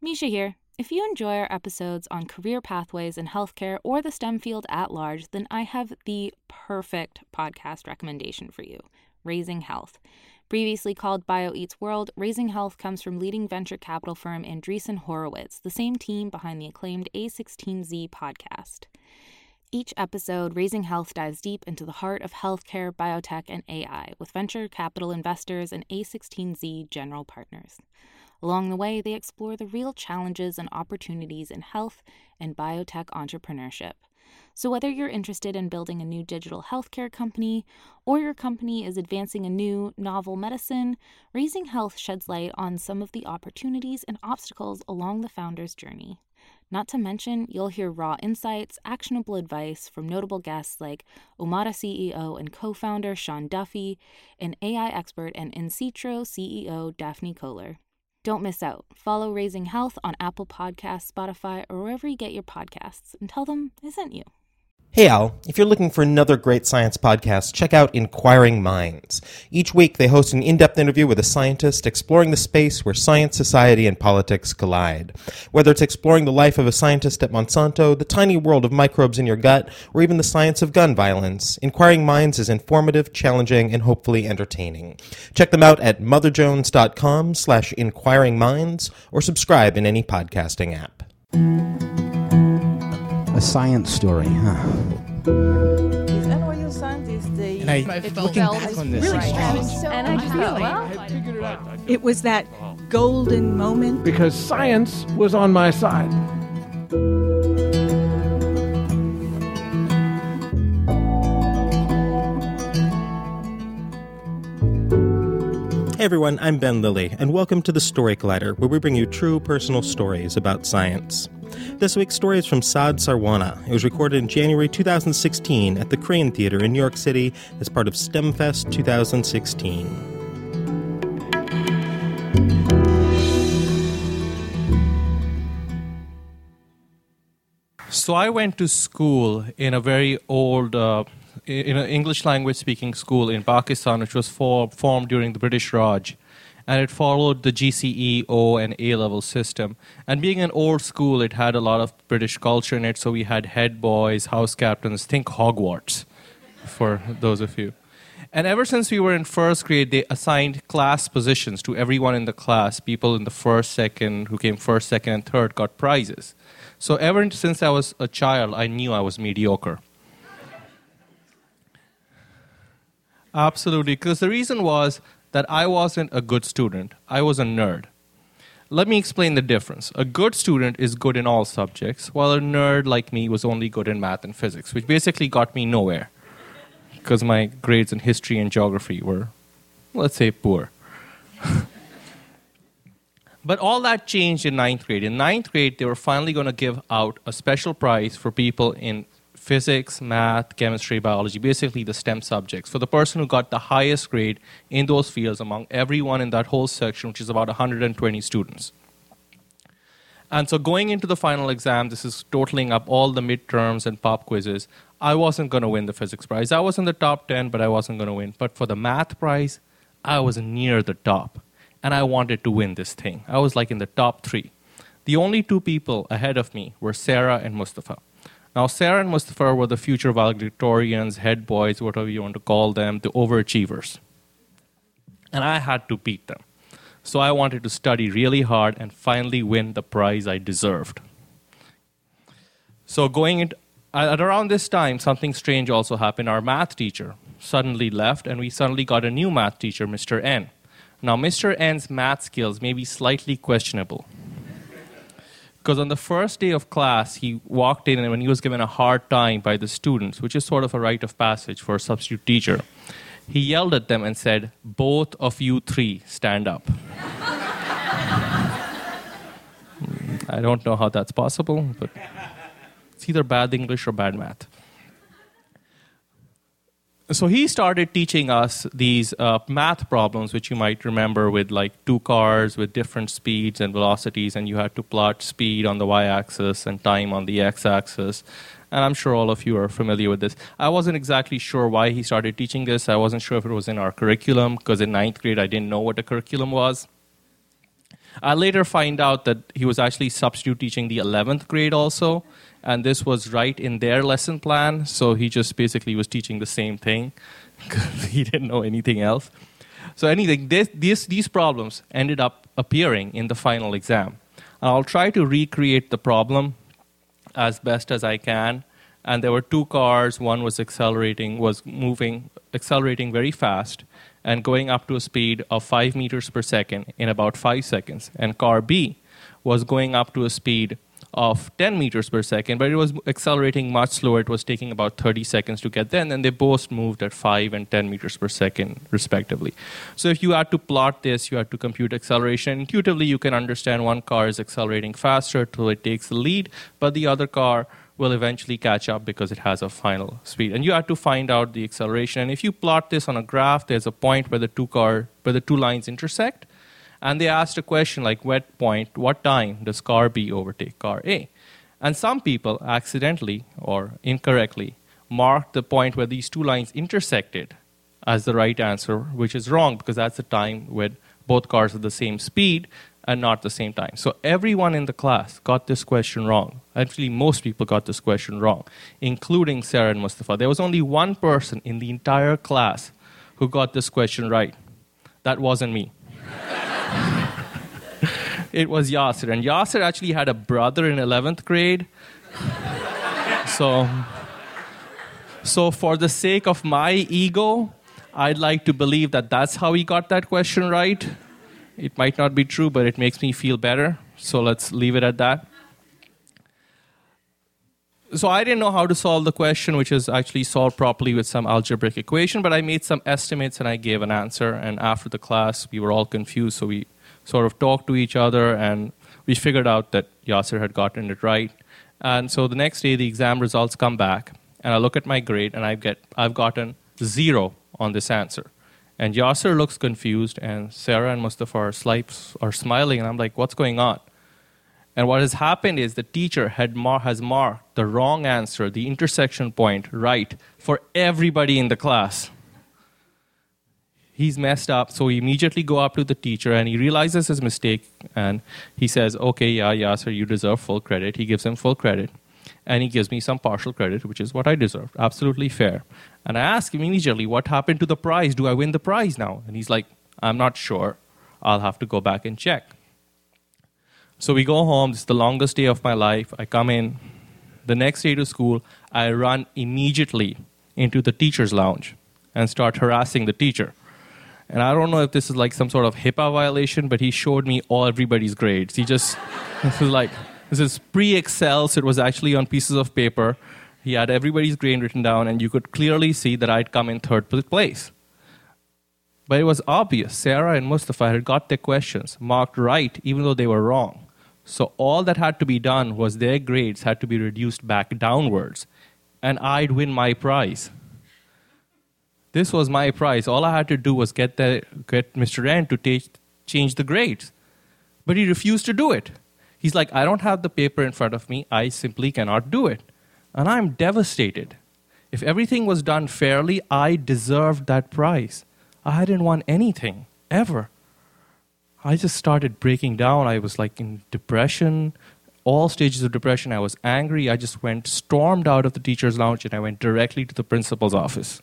Misha here. If you enjoy our episodes on career pathways in healthcare or the STEM field at large, then I have the perfect podcast recommendation for you Raising Health. Previously called BioEats World, Raising Health comes from leading venture capital firm Andreessen Horowitz, the same team behind the acclaimed A16Z podcast. Each episode, Raising Health dives deep into the heart of healthcare, biotech, and AI with venture capital investors and A16Z general partners. Along the way, they explore the real challenges and opportunities in health and biotech entrepreneurship. So, whether you're interested in building a new digital healthcare company or your company is advancing a new novel medicine, Raising Health sheds light on some of the opportunities and obstacles along the founder's journey. Not to mention, you'll hear raw insights, actionable advice from notable guests like Omada CEO and co founder Sean Duffy, and AI expert and Insitro CEO Daphne Koller. Don't miss out. Follow Raising Health on Apple Podcasts, Spotify, or wherever you get your podcasts and tell them I sent you. Hey Al, if you're looking for another great science podcast, check out Inquiring Minds. Each week they host an in-depth interview with a scientist exploring the space where science, society, and politics collide. Whether it's exploring the life of a scientist at Monsanto, the tiny world of microbes in your gut, or even the science of gun violence, Inquiring Minds is informative, challenging, and hopefully entertaining. Check them out at motherjones.com slash inquiring minds or subscribe in any podcasting app. A science story, huh? These NYU scientists, they And I, it looking felt back on this, really like, strange. and I feel well. It was that golden moment. because science was on my side. Hey everyone, I'm Ben Lillie, and welcome to the Story Collider, where we bring you true personal stories about science. This week's story is from Saad Sarwana. It was recorded in January 2016 at the Kraine Theater in New York City as part of STEMFest 2016. So I went to school in a very old, uh, in an English language speaking school in Pakistan, which was for, formed during the British Raj. And it followed the GCE, O, and A level system. And being an old school, it had a lot of British culture in it. So we had head boys, house captains, think Hogwarts for those of you. And ever since we were in first grade, they assigned class positions to everyone in the class. People in the first, second, who came first, second, and third got prizes. So ever since I was a child, I knew I was mediocre. Absolutely, because the reason was that I wasn't a good student, I was a nerd. Let me explain the difference. A good student is good in all subjects, while a nerd like me was only good in math and physics, which basically got me nowhere because my grades in history and geography were, let's say, poor. But all that changed in ninth grade. In ninth grade, they were finally going to give out a special prize for people in physics, math, chemistry, biology, basically the STEM subjects, for the person who got the highest grade in those fields among everyone in that whole section, which is about 120 students. And so going into the final exam, this is totaling up all the midterms and pop quizzes. I wasn't going to win the physics prize. I was in the top 10, but I wasn't going to win. But for the math prize, I was near the top and I wanted to win this thing. I was like in the top three. The only two people ahead of me were Sarah and Mustafa. Now, Sarah and Mustafa were the future valedictorians, head boys, whatever you want to call them, the overachievers. And I had to beat them. So I wanted to study really hard and finally win the prize I deserved. So, going into, at around this time, something strange also happened. Our math teacher suddenly left, and we suddenly got a new math teacher, Mr. N. Now, Mr. N's math skills may be slightly questionable. Because on the first day of class, he walked in and when he was given a hard time by the students, which is sort of a rite of passage for a substitute teacher, he yelled at them and said, Both of you three stand up. I don't know how that's possible, but it's either bad English or bad math so he started teaching us these uh, math problems, which you might remember with like two cars with different speeds and velocities, and you had to plot speed on the y-axis and time on the x-axis. And I'm sure all of you are familiar with this. I wasn't exactly sure why he started teaching this. I wasn't sure if it was in our curriculum because in ninth grade I didn't know what a curriculum was. I later find out that he was actually substitute teaching the 11th grade also, and this was right in their lesson plan, so he just basically was teaching the same thing because he didn't know anything else. So, anything, this, this, these problems ended up appearing in the final exam. And I'll try to recreate the problem as best as I can. And there were two cars. One was accelerating, was moving, accelerating very fast, and going up to a speed of five meters per second in about five seconds. And car B was going up to a speed of 10 meters per second, but it was accelerating much slower. It was taking about 30 seconds to get there, and then they both moved at 5 and 10 meters per second, respectively. So if you had to plot this, you had to compute acceleration. Intuitively, you can understand one car is accelerating faster till it takes the lead, but the other car will eventually catch up because it has a final speed. And you have to find out the acceleration. And if you plot this on a graph, there's a point where the two car where the two lines intersect. And they asked a question like, what point, what time does car B overtake car A? And some people accidentally or incorrectly marked the point where these two lines intersected as the right answer, which is wrong because that's the time when both cars are the same speed and not the same time. So everyone in the class got this question wrong. Actually, most people got this question wrong, including Sarah and Mustafa. There was only one person in the entire class who got this question right. That wasn't me. It was Yasser. And Yasser actually had a brother in 11th grade. so, so, for the sake of my ego, I'd like to believe that that's how he got that question right. It might not be true, but it makes me feel better. So let's leave it at that. So I didn't know how to solve the question, which is actually solved properly with some algebraic equation, but I made some estimates and I gave an answer. And after the class, we were all confused, so we sort of talked to each other and we figured out that Yasser had gotten it right. And so the next day, the exam results come back, and I look at my grade, and I get I've gotten zero on this answer. And Yasser looks confused, and Sarah and Mustafa are, are smiling, and I'm like, what's going on? And what has happened is the teacher had mar- has marked the wrong answer, the intersection point, right, for everybody in the class. He's messed up, so he immediately go up to the teacher and he realizes his mistake and he says, Okay, yeah, yeah sir you deserve full credit. He gives him full credit and he gives me some partial credit, which is what I deserved. Absolutely fair. And I ask him immediately, What happened to the prize? Do I win the prize now? And he's like, I'm not sure. I'll have to go back and check. So we go home. This is the longest day of my life. I come in. The next day to school, I run immediately into the teacher's lounge and start harassing the teacher. And I don't know if this is like some sort of HIPAA violation, but he showed me all everybody's grades. He just, this is like, this is pre Excel, so it was actually on pieces of paper. He had everybody's grade written down, and you could clearly see that I'd come in third place. But it was obvious Sarah and Mustafa had got their questions marked right, even though they were wrong. So all that had to be done was their grades had to be reduced back downwards, and I'd win my prize. This was my prize. All I had to do was get, the, get Mr. Rand to t- change the grades. But he refused to do it. He's like, I don't have the paper in front of me. I simply cannot do it. And I'm devastated. If everything was done fairly, I deserved that prize. I didn't want anything, ever. I just started breaking down. I was like in depression, all stages of depression. I was angry. I just went, stormed out of the teacher's lounge, and I went directly to the principal's office.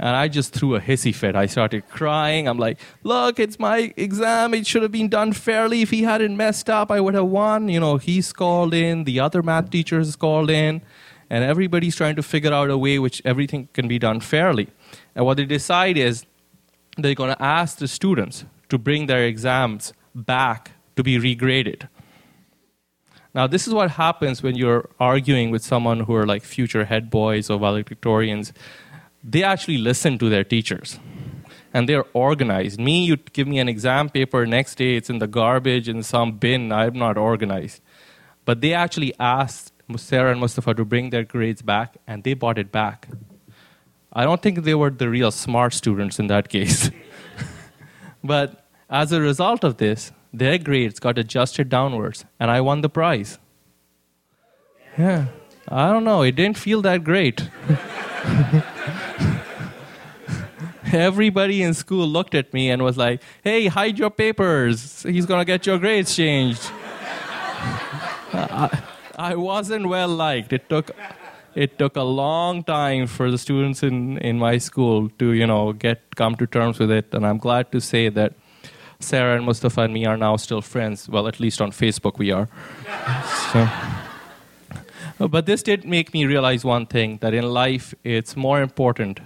And I just threw a hissy fit. I started crying. I'm like, look, it's my exam. It should have been done fairly. If he hadn't messed up, I would have won. You know, he's called in, the other math teachers called in, and everybody's trying to figure out a way which everything can be done fairly. And what they decide is they're going to ask the students to bring their exams back to be regraded. Now, this is what happens when you're arguing with someone who are like future head boys or valedictorians they actually listen to their teachers and they're organized. Me, you give me an exam paper, next day it's in the garbage in some bin, I'm not organized. But they actually asked Sarah and Mustafa to bring their grades back, and they bought it back. I don't think they were the real smart students in that case. but as a result of this, their grades got adjusted downwards, and I won the prize. Yeah, I don't know, it didn't feel that great. everybody in school looked at me and was like, hey, hide your papers. He's going to get your grades changed. I, I wasn't well liked. It took it took a long time for the students in, in my school to you know get come to terms with it and i'm glad to say that sarah and mustafa and me are now still friends well at least on facebook we are so, but this did make me realize one thing that in life it's more important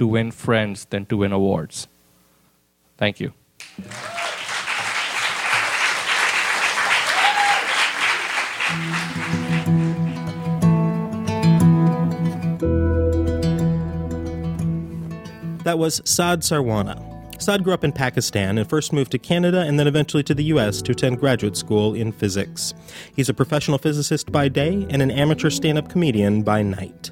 to win friends than to win awards thank you That was Saad Sarwana. Saad grew up in Pakistan and first moved to Canada and then eventually to the US to attend graduate school in physics. He's a professional physicist by day and an amateur stand up comedian by night.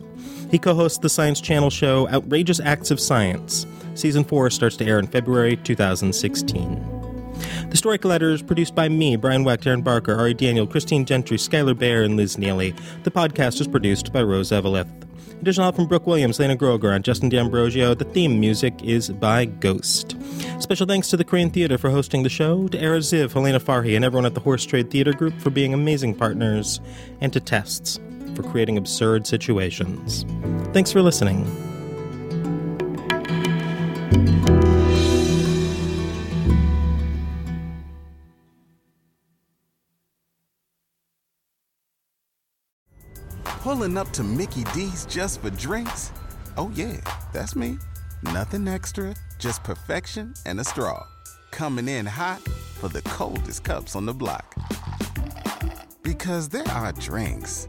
He co hosts the Science Channel show Outrageous Acts of Science. Season 4 starts to air in February 2016. The Story Collider is produced by me, Brian Wecht, Erin Barker, Ari Daniel, Christine Gentry, Skylar Bayer, and Liz Neely. The podcast is produced by Rose Eveleth. Additional help from Brooke Williams, Lena Groeger, and Justin D'Ambrosio. The theme music is by Ghost. Special thanks to the Kraine Theater for hosting the show, to Erez Ziv, Helena Farhi, and everyone at the Horse Trade Theater Group for being amazing partners, and to Tests for creating absurd situations. Thanks for listening. Pulling up to Mickey D's just for drinks? Oh, yeah, that's me. Nothing extra, just perfection and a straw. Coming in hot for the coldest cups on the block. Because there are drinks,